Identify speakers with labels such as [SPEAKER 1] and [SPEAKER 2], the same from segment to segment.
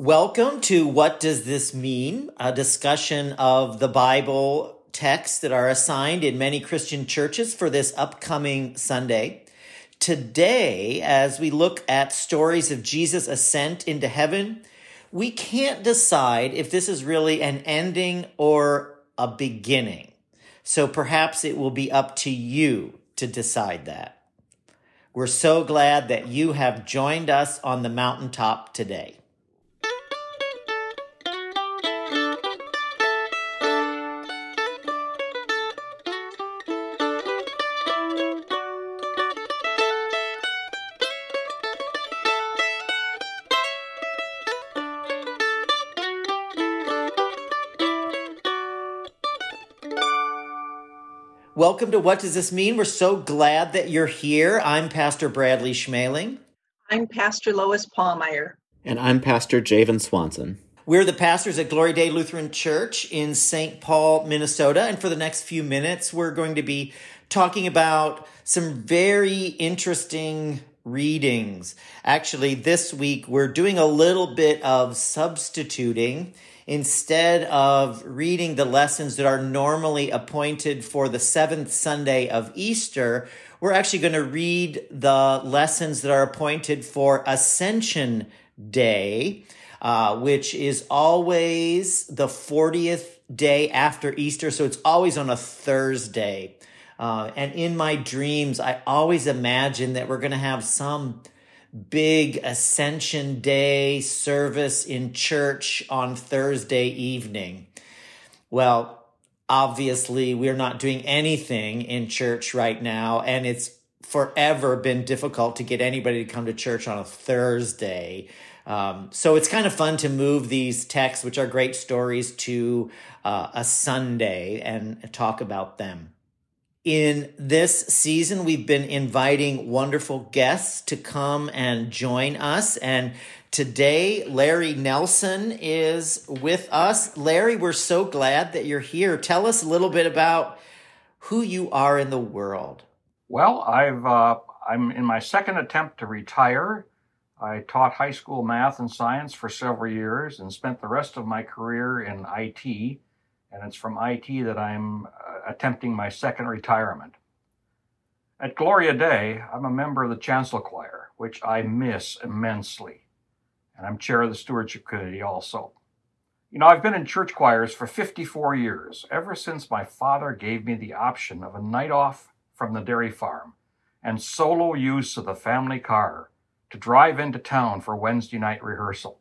[SPEAKER 1] Welcome to What Does This Mean? A discussion of the Bible texts that are assigned in many Christian churches for this upcoming Sunday. Today, as we look at stories of Jesus' ascent into heaven, we can't decide if this is really an ending or a beginning. So perhaps it will be up to you to decide that. We're so glad that you have joined us on the mountaintop today. Welcome to What Does This Mean? We're so glad that you're here. I'm Pastor Bradley Schmeling.
[SPEAKER 2] I'm Pastor Lois Paulmeyer.
[SPEAKER 3] And I'm Pastor Javen Swanson.
[SPEAKER 1] We're the pastors at Gloria Dei Lutheran Church in St. Paul, Minnesota. And for the next few minutes, we're going to be talking about some very interesting readings. Actually, this week, we're doing a little bit of substituting instead of reading the lessons that are normally appointed for the seventh Sunday of Easter, we're actually going to read the lessons that are appointed for Ascension Day, uh, which is always the 40th day after Easter. So it's always on a Thursday. Uh, and in my dreams, I always imagine that we're going to have some big Ascension Day service in church on Thursday evening. Well, obviously, we're not doing anything in church right now, and it's forever been difficult to get anybody to come to church on a Thursday. Um, so it's kind of fun to move these texts, which are great stories, to uh, a Sunday and talk about them. In this season, we've been inviting wonderful guests to come and join us. And today, Larry Nelson is with us. Larry, we're so glad that you're here. Tell us a little bit about who you are in the world.
[SPEAKER 4] Well, I've uh, I'm in my second attempt to retire. I taught high school math and science for several years and spent the rest of my career in IT and it's from IT that I'm uh, attempting my second retirement. At Gloria Dei, I'm a member of the Chancel Choir, which I miss immensely, and I'm chair of the Stewardship Committee also. You know, I've been in church choirs for 54 years, ever since my father gave me the option of a night off from the dairy farm and solo use of the family car to drive into town for Wednesday night rehearsal.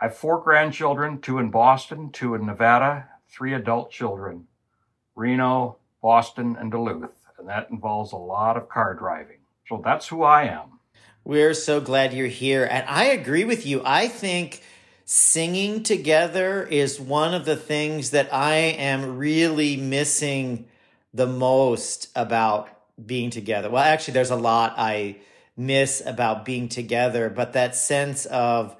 [SPEAKER 4] I have four grandchildren, two in Boston, two in Nevada, three adult children, Reno, Boston, and Duluth. And that involves a lot of car driving. So that's who I am.
[SPEAKER 1] We're so glad you're here. And I agree with you. I think singing together is one of the things that I am really missing the most about being together. Well, actually, there's a lot I miss about being together, but that sense of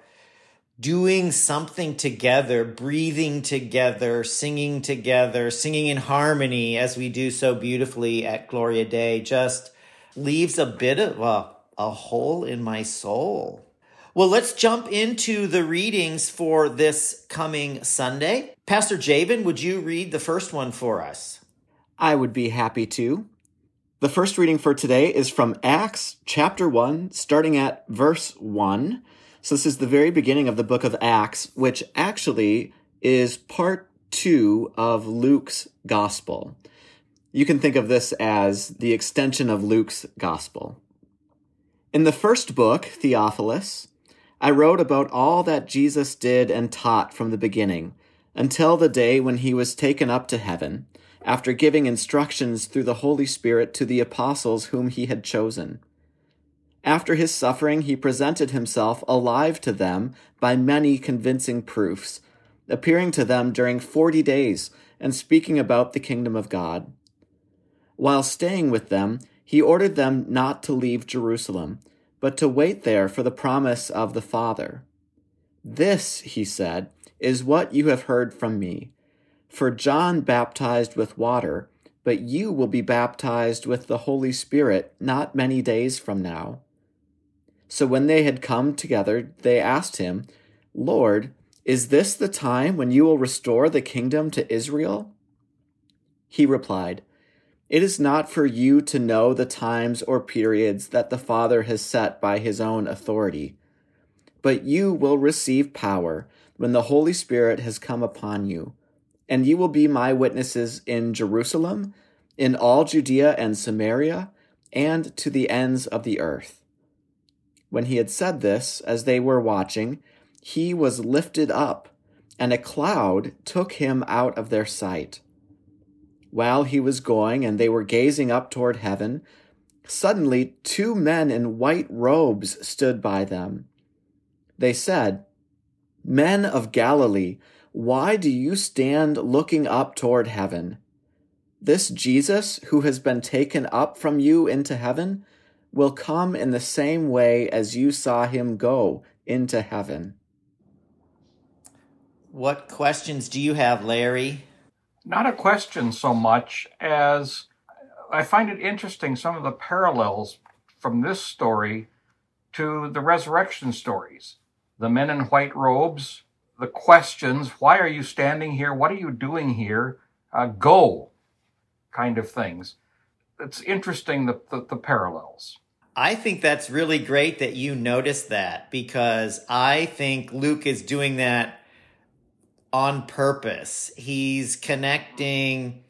[SPEAKER 1] doing something together, breathing together, singing together, singing in harmony as we do so beautifully at Gloria Dei just leaves a bit of a, a hole in my soul. Well, let's jump into the readings for this coming Sunday. Pastor Javen, would you read the first one for us?
[SPEAKER 3] I would be happy to. The first reading for today is from Acts chapter 1, starting at verse 1. So this is the very beginning of the book of Acts, which actually is part two of Luke's gospel. You can think of this as the extension of Luke's gospel. In the first book, Theophilus, I wrote about all that Jesus did and taught from the beginning until the day when he was taken up to heaven, after giving instructions through the Holy Spirit to the apostles whom he had chosen. After his suffering, he presented himself alive to them by many convincing proofs, appearing to them during forty days and speaking about the kingdom of God. While staying with them, he ordered them not to leave Jerusalem, but to wait there for the promise of the Father. This, he said, is what you have heard from me. For John baptized with water, but you will be baptized with the Holy Spirit not many days from now. So when they had come together, they asked him, Lord, is this the time when you will restore the kingdom to Israel? He replied, It is not for you to know the times or periods that the Father has set by his own authority, but you will receive power when the Holy Spirit has come upon you, and you will be my witnesses in Jerusalem, in all Judea and Samaria, and to the ends of the earth. When he had said this, as they were watching, he was lifted up, and a cloud took him out of their sight. While he was going, and they were gazing up toward heaven, suddenly two men in white robes stood by them. They said, Men of Galilee, why do you stand looking up toward heaven? This Jesus, who has been taken up from you into heaven, will come in the same way as you saw him go into heaven.
[SPEAKER 1] What questions do you have, Larry?
[SPEAKER 4] Not a question so much as I find it interesting some of the parallels from this story to the resurrection stories. The men in white robes, the questions, why are you standing here? What are you doing here? Uh, go, kind of things. It's interesting the, the, the parallels.
[SPEAKER 1] I think that's really great that you noticed that because I think Luke is doing that on purpose. He's connecting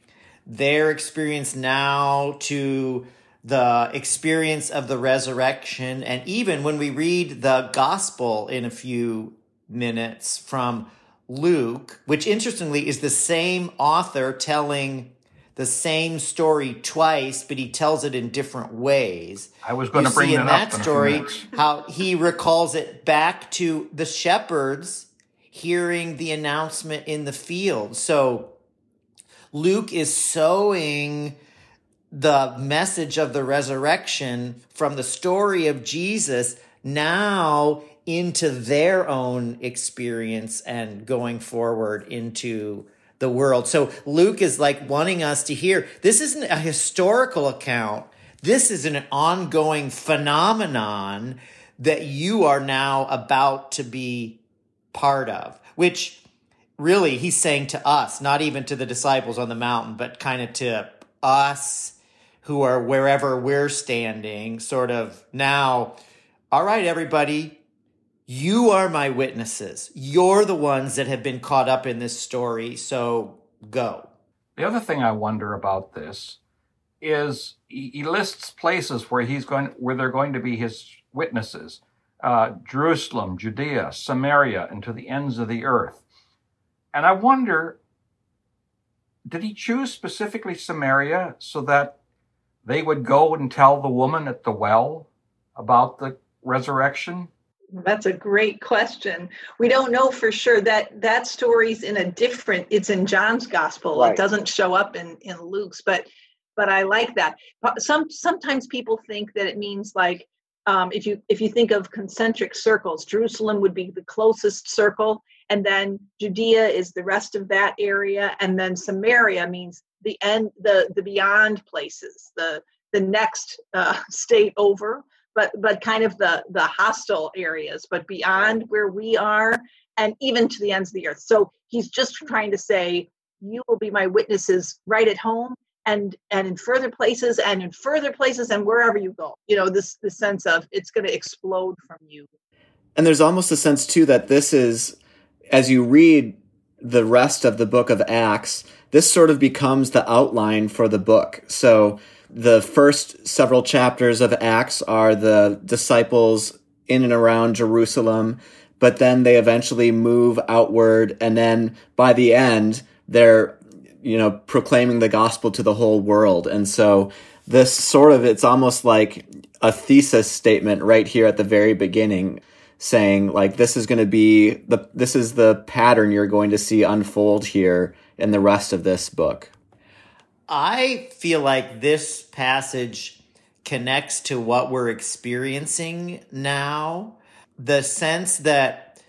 [SPEAKER 1] their experience now to the experience of the resurrection. And even when we read the gospel in a few minutes from Luke, which interestingly is the same author telling the same story twice, but he tells it in different ways.
[SPEAKER 4] I was going to bring
[SPEAKER 1] see
[SPEAKER 4] that
[SPEAKER 1] in
[SPEAKER 4] up
[SPEAKER 1] that
[SPEAKER 4] a
[SPEAKER 1] story how he recalls it back to the shepherds hearing the announcement in the field. So Luke is sowing the message of the resurrection from the story of Jesus now into their own experience and going forward into the world. So Luke is like wanting us to hear this isn't a historical account. This is an ongoing phenomenon that you are now about to be part of, which really he's saying to us, not even to the disciples on the mountain, but kind of to us who are wherever we're standing, sort of now, all right, everybody, you are my witnesses. You're the ones that have been caught up in this story, so go.
[SPEAKER 4] The other thing I wonder about this is he, lists places where he's going, where they're going to be his witnesses: uh, Jerusalem, Judea, Samaria, and to the ends of the earth. And I wonder, did he choose specifically Samaria so that they would go and tell the woman at the well about the resurrection?
[SPEAKER 2] That's a great question. We don't know for sure that that story's in a different. It's in John's gospel.
[SPEAKER 3] Right.
[SPEAKER 2] It doesn't show up in in Luke's, but but I like that. Some sometimes people think that it means like um, if you if you think of concentric circles, Jerusalem would be the closest circle, and then Judea is the rest of that area, and then Samaria means the end, the the beyond places, the the next uh, state over but but kind of the the hostile areas but beyond where we are and even to the ends of the earth. So he's just trying to say you will be my witnesses right at home and and in further places and in further places and wherever you go. You know this the sense of it's going to explode from you.
[SPEAKER 3] And there's almost a sense, too, that this is, as you read the rest of the book of Acts, this sort of becomes the outline for the book. So the first several chapters of Acts are the disciples in and around Jerusalem, but then they eventually move outward. And then by the end, they're, you know, proclaiming the gospel to the whole world. And so this sort of, it's almost like a thesis statement right here at the very beginning saying like this is going to be the this is the pattern you're going to see unfold here in the rest of this book.
[SPEAKER 1] I feel like this passage connects to what we're experiencing now. The sense that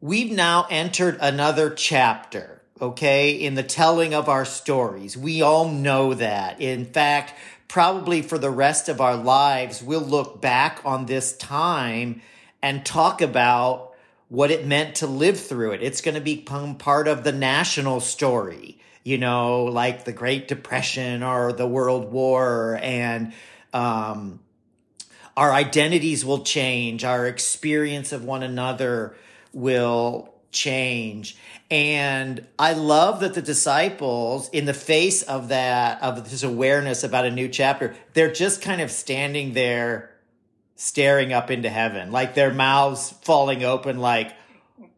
[SPEAKER 1] we've now entered another chapter, okay, in the telling of our stories. We all know that. In fact, probably for the rest of our lives, we'll look back on this time and talk about what it meant to live through it. It's going to become part of the national story, you know, like the Great Depression or the World War. And um, our identities will change, our experience of one another will change. And I love that the disciples, in the face of that, of this awareness about a new chapter, they're just kind of standing there staring up into heaven, like their mouths falling open, like,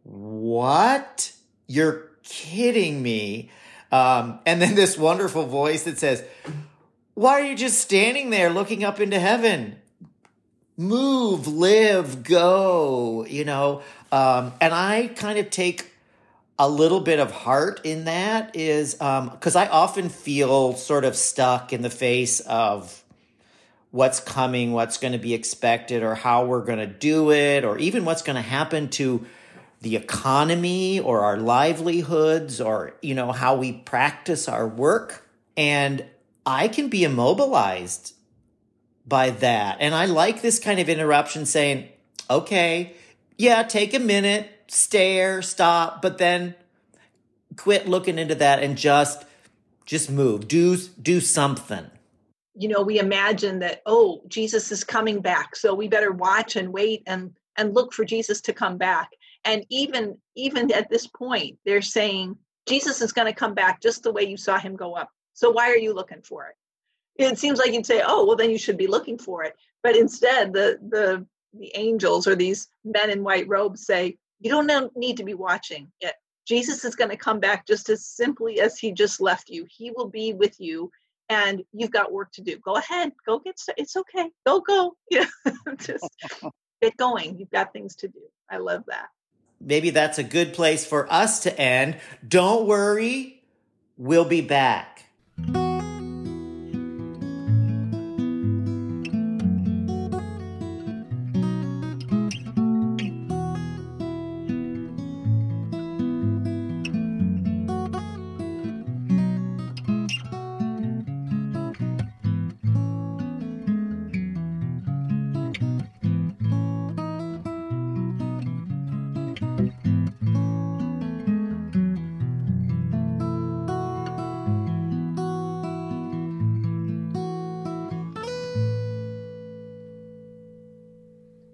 [SPEAKER 1] what? You're kidding me. Um, and then this wonderful voice that says, why are you just standing there looking up into heaven? Move, live, go, you know. Um, and I kind of take a little bit of heart in that is because um, I often feel sort of stuck in the face of what's coming, what's going to be expected, or how we're going to do it, or even what's going to happen to the economy or our livelihoods or you know how we practice our work and i can be immobilized by that and i like this kind of interruption saying okay yeah take a minute stare, stop, but then quit looking into that and just just move. Do do something.
[SPEAKER 2] You know, we imagine that oh, Jesus is coming back, so we better watch and wait and and look for Jesus to come back. And even even at this point, they're saying Jesus is going to come back just the way you saw him go up. So why are you looking for it? It seems like you'd say, "Oh, well then you should be looking for it." But instead, the the the angels or these men in white robes say, you don't need to be watching it. Jesus is going to come back just as simply as he just left you. He will be with you and you've got work to do. Go ahead, go get started. It's okay. Go, go. Yeah. just get going. You've got things to do. I love that.
[SPEAKER 1] Maybe that's a good place for us to end. Don't worry. We'll be back.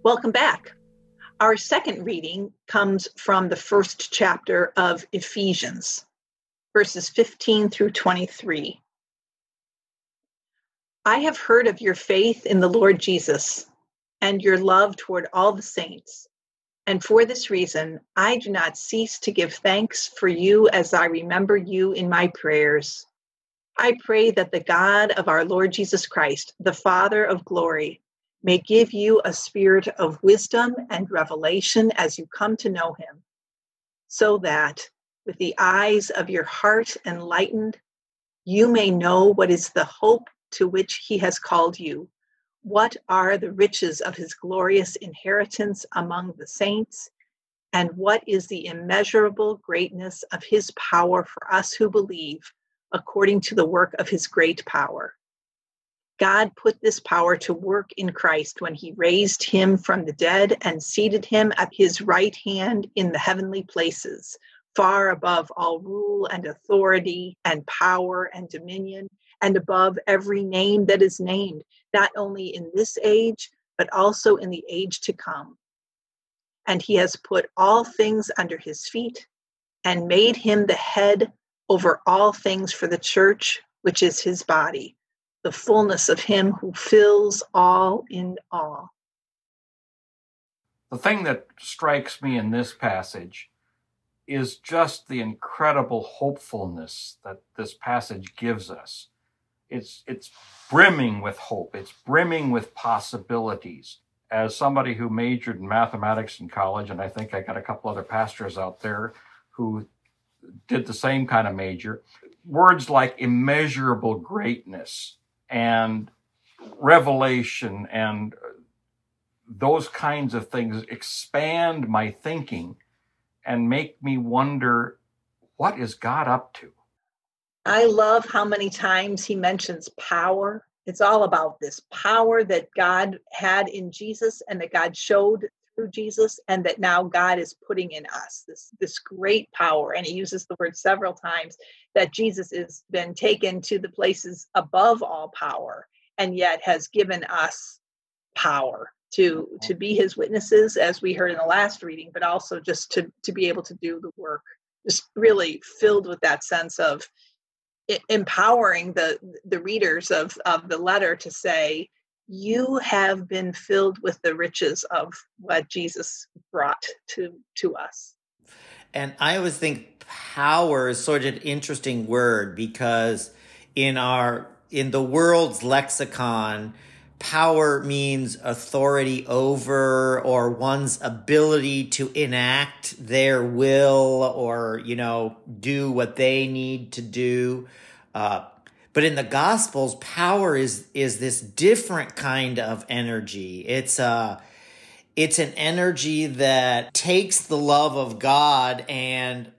[SPEAKER 2] Welcome back. Our second reading comes from the first chapter of Ephesians, verses 15 through 23. I have heard of your faith in the Lord Jesus and your love toward all the saints. And for this reason, I do not cease to give thanks for you as I remember you in my prayers. I pray that the God of our Lord Jesus Christ, the Father of glory, may give you a spirit of wisdom and revelation as you come to know him, so that with the eyes of your heart enlightened, you may know what is the hope to which he has called you. What are the riches of his glorious inheritance among the saints? And what is the immeasurable greatness of his power for us who believe, according to the work of his great power? God put this power to work in Christ when he raised him from the dead and seated him at his right hand in the heavenly places, far above all rule and authority and power and dominion, and above every name that is named, not only in this age, but also in the age to come. And he has put all things under his feet and made him the head over all things for the church, which is his body the fullness of Him who fills all in all.
[SPEAKER 4] The thing that strikes me in this passage is just the incredible hopefulness that this passage gives us. It's, it's brimming with hope, it's brimming with possibilities. As somebody who majored in mathematics in college, and I think I got a couple other pastors out there who did the same kind of major, words like immeasurable greatness and revelation and those kinds of things expand my thinking and make me wonder what is God up to?
[SPEAKER 2] I love how many times he mentions power. It's all about this power that God had in Jesus and that God showed through Jesus and that now God is putting in us this this great power. And he uses the word several times that Jesus has been taken to the places above all power and yet has given us power to to be his witnesses as we heard in the last reading but also just to to be able to do the work just really filled with that sense of empowering the the readers of of the letter to say you have been filled with the riches of what Jesus brought to to us.
[SPEAKER 1] And I always think power is sort of an interesting word because in our in the world's lexicon, power means authority over or one's ability to enact their will or you know do what they need to do. Uh, but in the gospels power is is this different kind of energy. It's a it's an energy that takes the love of god and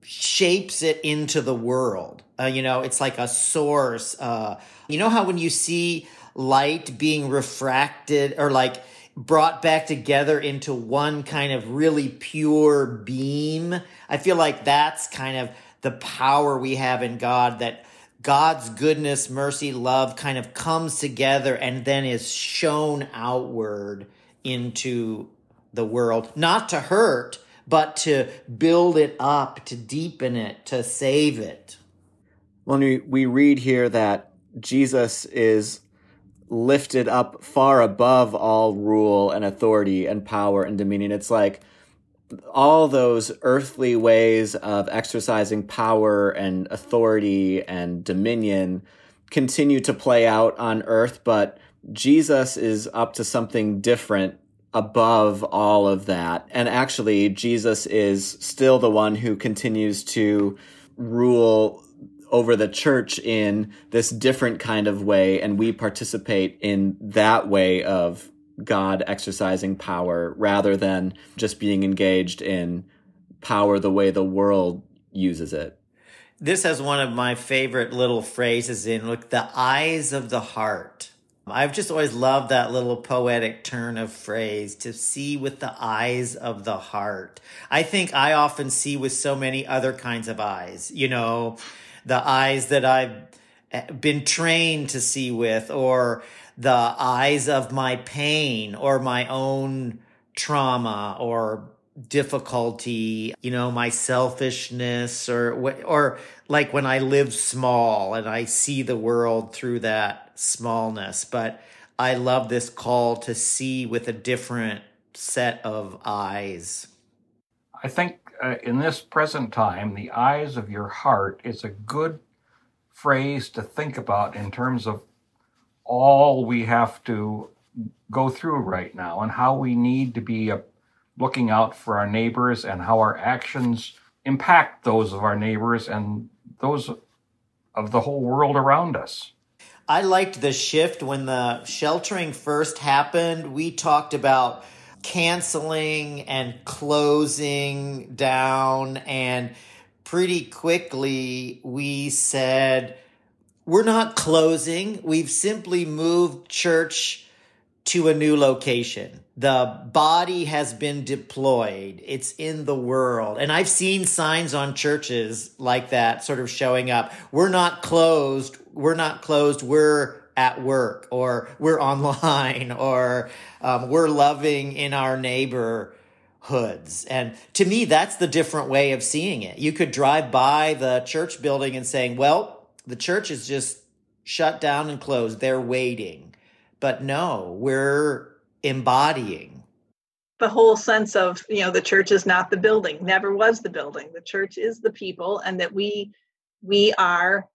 [SPEAKER 1] shapes it into the world. Uh, you know it's like a source uh, you know how when you see light being refracted or like brought back together into one kind of really pure beam? I feel like that's kind of the power we have in god that God's goodness, mercy, love kind of comes together and then is shown outward into the world, not to hurt, but to build it up, to deepen it, to save it.
[SPEAKER 3] When we, we read here that Jesus is lifted up far above all rule and authority and power and dominion, it's like all those earthly ways of exercising power and authority and dominion continue to play out on earth, but Jesus is up to something different above all of that. And actually, Jesus is still the one who continues to rule over the church in this different kind of way. And we participate in that way of God exercising power rather than just being engaged in power the way the world uses it.
[SPEAKER 1] This has one of my favorite little phrases in look the eyes of the heart. I've just always loved that little poetic turn of phrase to see with the eyes of the heart. I think I often see with so many other kinds of eyes, you know, the eyes that I've been trained to see with or the eyes of my pain or my own trauma or difficulty, you know, my selfishness or or like when I live small and I see the world through that smallness, but I love this call to see with a different set of eyes.
[SPEAKER 4] I think uh, in this present time, the eyes of your heart is a good phrase to think about in terms of all we have to go through right now and how we need to be uh, looking out for our neighbors and how our actions impact those of our neighbors and those of the whole world around us.
[SPEAKER 1] I liked the shift when the sheltering first happened. We talked about canceling and closing down, and pretty quickly we said, we're not closing. We've simply moved church to a new location. The body has been deployed. It's in the world. And I've seen signs on churches like that sort of showing up. We're not closed. We're not closed. We're at work or we're online or um, we're loving in our neighborhoods. And to me, that's the different way of seeing it. You could drive by the church building and saying, well, the church is just shut down and closed. They're waiting. But no, we're embodying.
[SPEAKER 2] The whole sense of, you know, the church is not the building, never was the building. The church is the people, and that we we are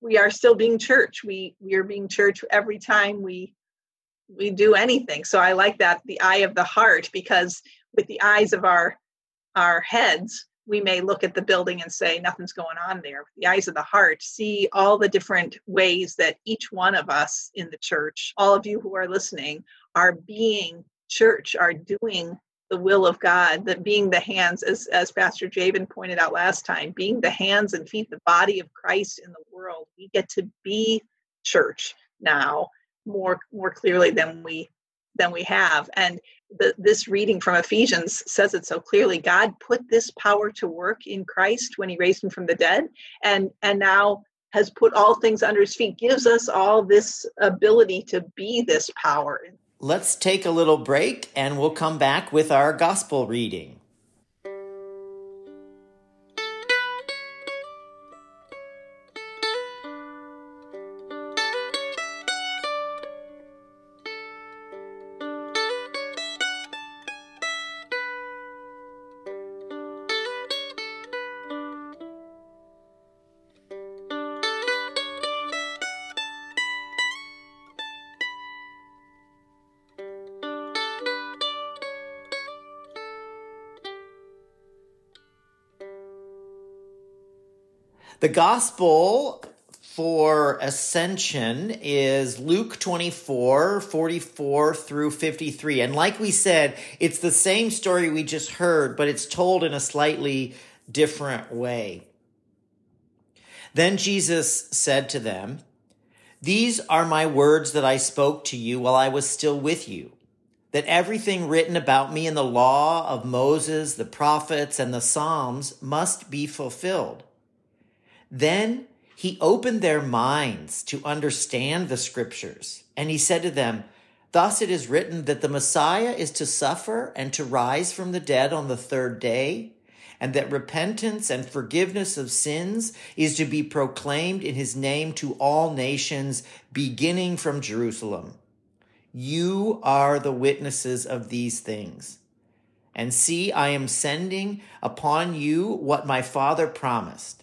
[SPEAKER 2] we are still being church. We we are being church every time we we do anything. So I like that the eye of the heart because with the eyes of our our heads, we may look at the building and say nothing's going on there. The eyes of the heart, see all the different ways that each one of us in the church, all of you who are listening, are being church, are doing the will of God, that being the hands, as, as Pastor Javen pointed out last time, being the hands and feet, the body of Christ in the world. We get to be church now more more clearly than we than we have. And the, this reading from Ephesians says it so clearly. God put this power to work in Christ when he raised him from the dead. And, and now has put all things under his feet, gives us all this ability to be this power.
[SPEAKER 1] Let's take a little break and we'll come back with our gospel reading. The gospel for ascension is Luke 24, 44 through 53. And like we said, it's the same story we just heard, but it's told in a slightly different way. Then Jesus said to them, These are my words that I spoke to you while I was still with you, that everything written about me in the law of Moses, the prophets, and the Psalms must be fulfilled. Then he opened their minds to understand the scriptures. And he said to them, Thus it is written that the Messiah is to suffer and to rise from the dead on the third day, and that repentance and forgiveness of sins is to be proclaimed in his name to all nations, beginning from Jerusalem. You are the witnesses of these things. And see, I am sending upon you what my Father promised.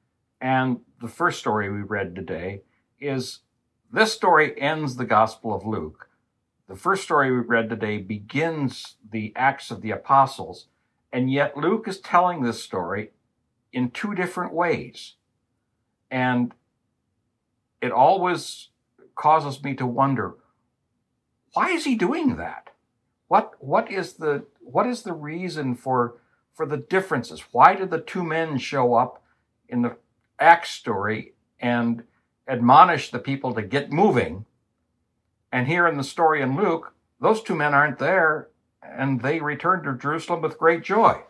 [SPEAKER 4] and the first story we read today is this story ends the Gospel of Luke. The first story we read today begins the Acts of the Apostles, and yet Luke is telling this story in two different ways. And it always causes me to wonder why is he doing that? What what is the what is the reason for for the differences? Why did the two men show up in the Acts story and admonish the people to get moving. And here in the story in Luke, those two men aren't there and they return to Jerusalem with great joy.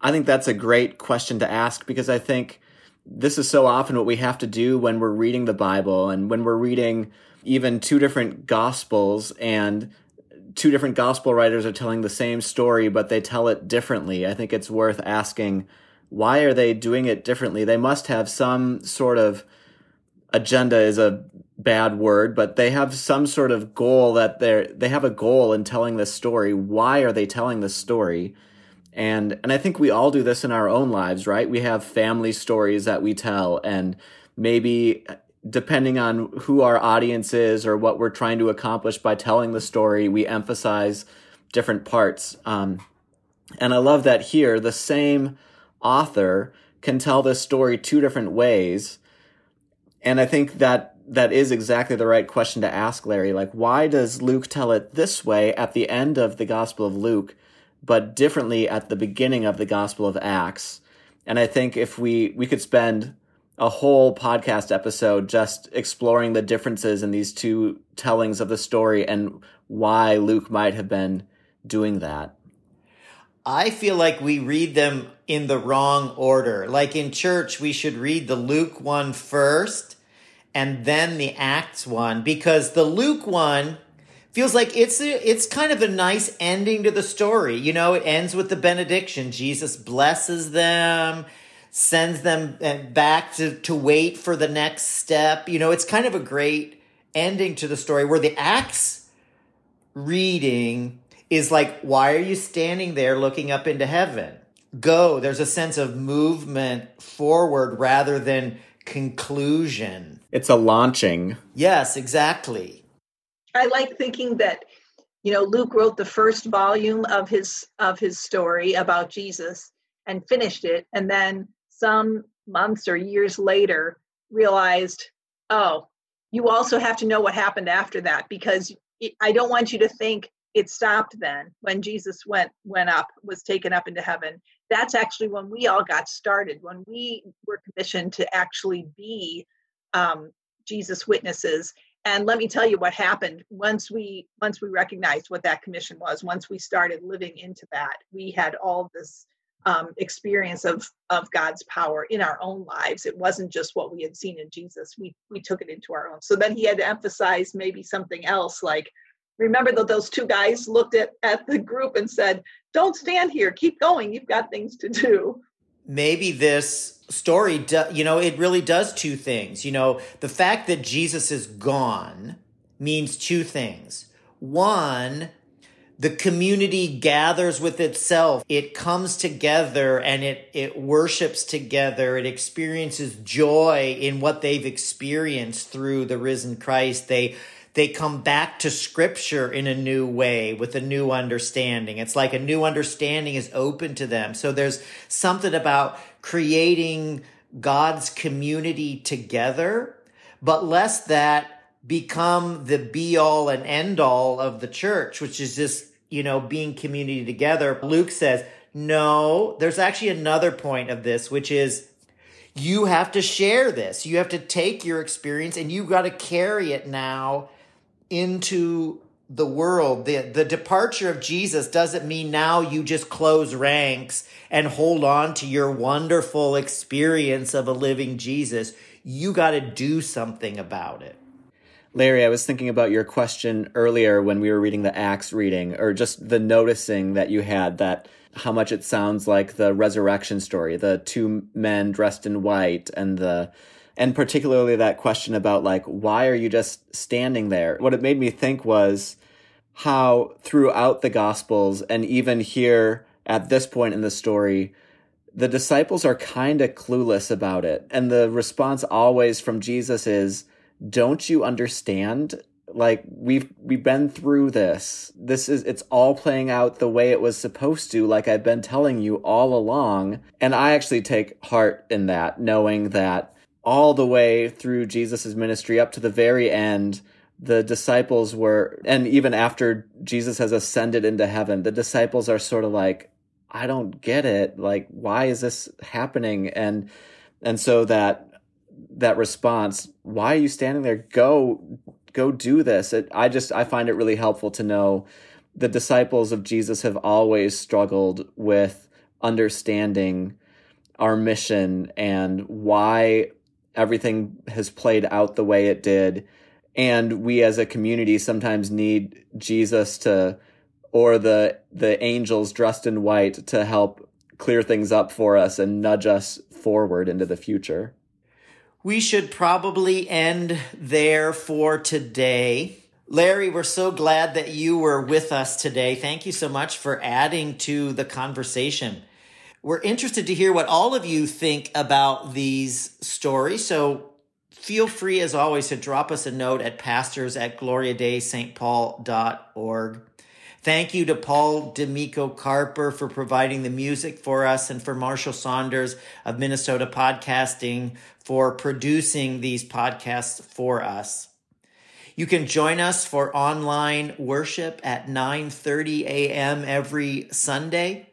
[SPEAKER 3] I think that's a great question to ask because I think this is so often what we have to do when we're reading the Bible and when we're reading even two different gospels and two different gospel writers are telling the same story, but they tell it differently. I think it's worth asking why are they doing it differently? They must have some sort of agenda is a bad word, but they have some sort of goal that they're they have a goal in telling this story. Why are they telling this story? And and I think we all do this in our own lives, right? We have family stories that we tell and maybe depending on who our audience is or what we're trying to accomplish by telling the story, we emphasize different parts. Um, and I love that here the same author can tell this story two different ways. And I think that that is exactly the right question to ask, Larry. Like, why does Luke tell it this way at the end of the Gospel of Luke, but differently at the beginning of the Gospel of Acts? And I think if we we could spend a whole podcast episode just exploring the differences in these two tellings of the story and why Luke might have been doing that.
[SPEAKER 1] I feel like we read them in the wrong order. Like in church, we should read the Luke one first and then the Acts one because the Luke one feels like it's a, it's kind of a nice ending to the story. You know, it ends with the benediction. Jesus blesses them, sends them uh, back to to wait for the next step. You know, it's kind of a great ending to the story where the Acts reading is like, why are you standing there looking up into heaven? Go. There's a sense of movement forward rather than conclusion.
[SPEAKER 3] It's a launching.
[SPEAKER 1] Yes, exactly.
[SPEAKER 2] I like thinking that you know luke wrote the first volume of his of his story about jesus and finished it and then some months or years later realized oh you also have to know what happened after that because i don't want you to think it stopped then when jesus went went up was taken up into heaven. That's actually when we all got started when we were commissioned to actually be um, jesus witnesses. And let me tell you what happened. Once we once we recognized what that commission was once we started living into that we had all this um, experience of of god's power in our own lives. It wasn't just what we had seen in jesus. We we took it into our own. So then he had to emphasize maybe something else like remember that those two guys looked at at the group and said don't stand here keep going you've got things to do
[SPEAKER 1] maybe this story, do, you know, it really does two things. You know, the fact that Jesus is gone means two things. One, the community gathers with itself. It comes together and it, it worships together. It experiences joy in what they've experienced through the risen Christ. They they come back to scripture in a new way with a new understanding. It's like a new understanding is open to them. So there's something about creating God's community together, but lest that become the be all and end all of the church, which is just, you know, being community together. Luke says, no, there's actually another point of this, which is you have to share this. You have to take your experience and you've got to carry it now into the world. The, the departure of Jesus doesn't mean now you just close ranks and hold on to your wonderful experience of a living Jesus. You got to do something about it.
[SPEAKER 3] Larry, I was thinking about your question earlier when we were reading the Acts reading, or just the noticing that you had that how much it sounds like the resurrection story, the two men dressed in white and the and particularly that question about like why are you just standing there? What it made me think was how throughout the gospels and even here at this point in the story the disciples are kind of clueless about it. And the response always from Jesus is don't you understand? Like we've we've been through this. This is it's all playing out the way it was supposed to like i've been telling you all along. And i actually take heart in that knowing that all the way through Jesus' ministry up to the very end, the disciples were, and even after Jesus has ascended into heaven, the disciples are sort of like, I don't get it. Like, why is this happening? And, and so that, that response, why are you standing there? Go, go do this. It, I just, I find it really helpful to know the disciples of Jesus have always struggled with understanding our mission and why everything has played out the way it did. And we as a community sometimes need Jesus to, or the, the angels dressed in white to help clear things up for us and nudge us forward into the future.
[SPEAKER 1] We should probably end there for today. Larry, we're so glad that you were with us today. Thank you so much for adding to the conversation. We're interested to hear what all of you think about these stories. So feel free, as always, to drop us a note at pastors at gloriadeistpaul.org. Thank you to Paul D'Amico Carper for providing the music for us and for Marshall Saunders of Minnesota Podcasting for producing these podcasts for us. You can join us for online worship at 9:30 a.m. every Sunday.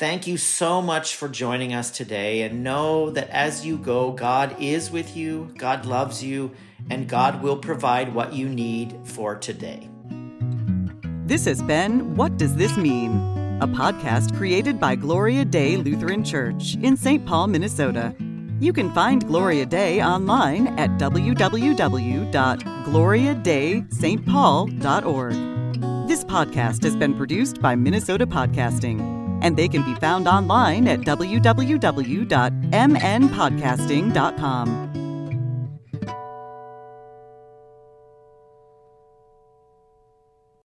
[SPEAKER 1] Thank you so much for joining us today. And know that as you go, God is with you, God loves you, and God will provide what you need for today.
[SPEAKER 5] This has been What Does This Mean? A podcast created by Gloria Dei Lutheran Church in St. Paul, Minnesota. You can find Gloria Dei online at www.gloriadeistpaul.org. This podcast has been produced by Minnesota Podcasting and they can be found online at www.mnpodcasting.com.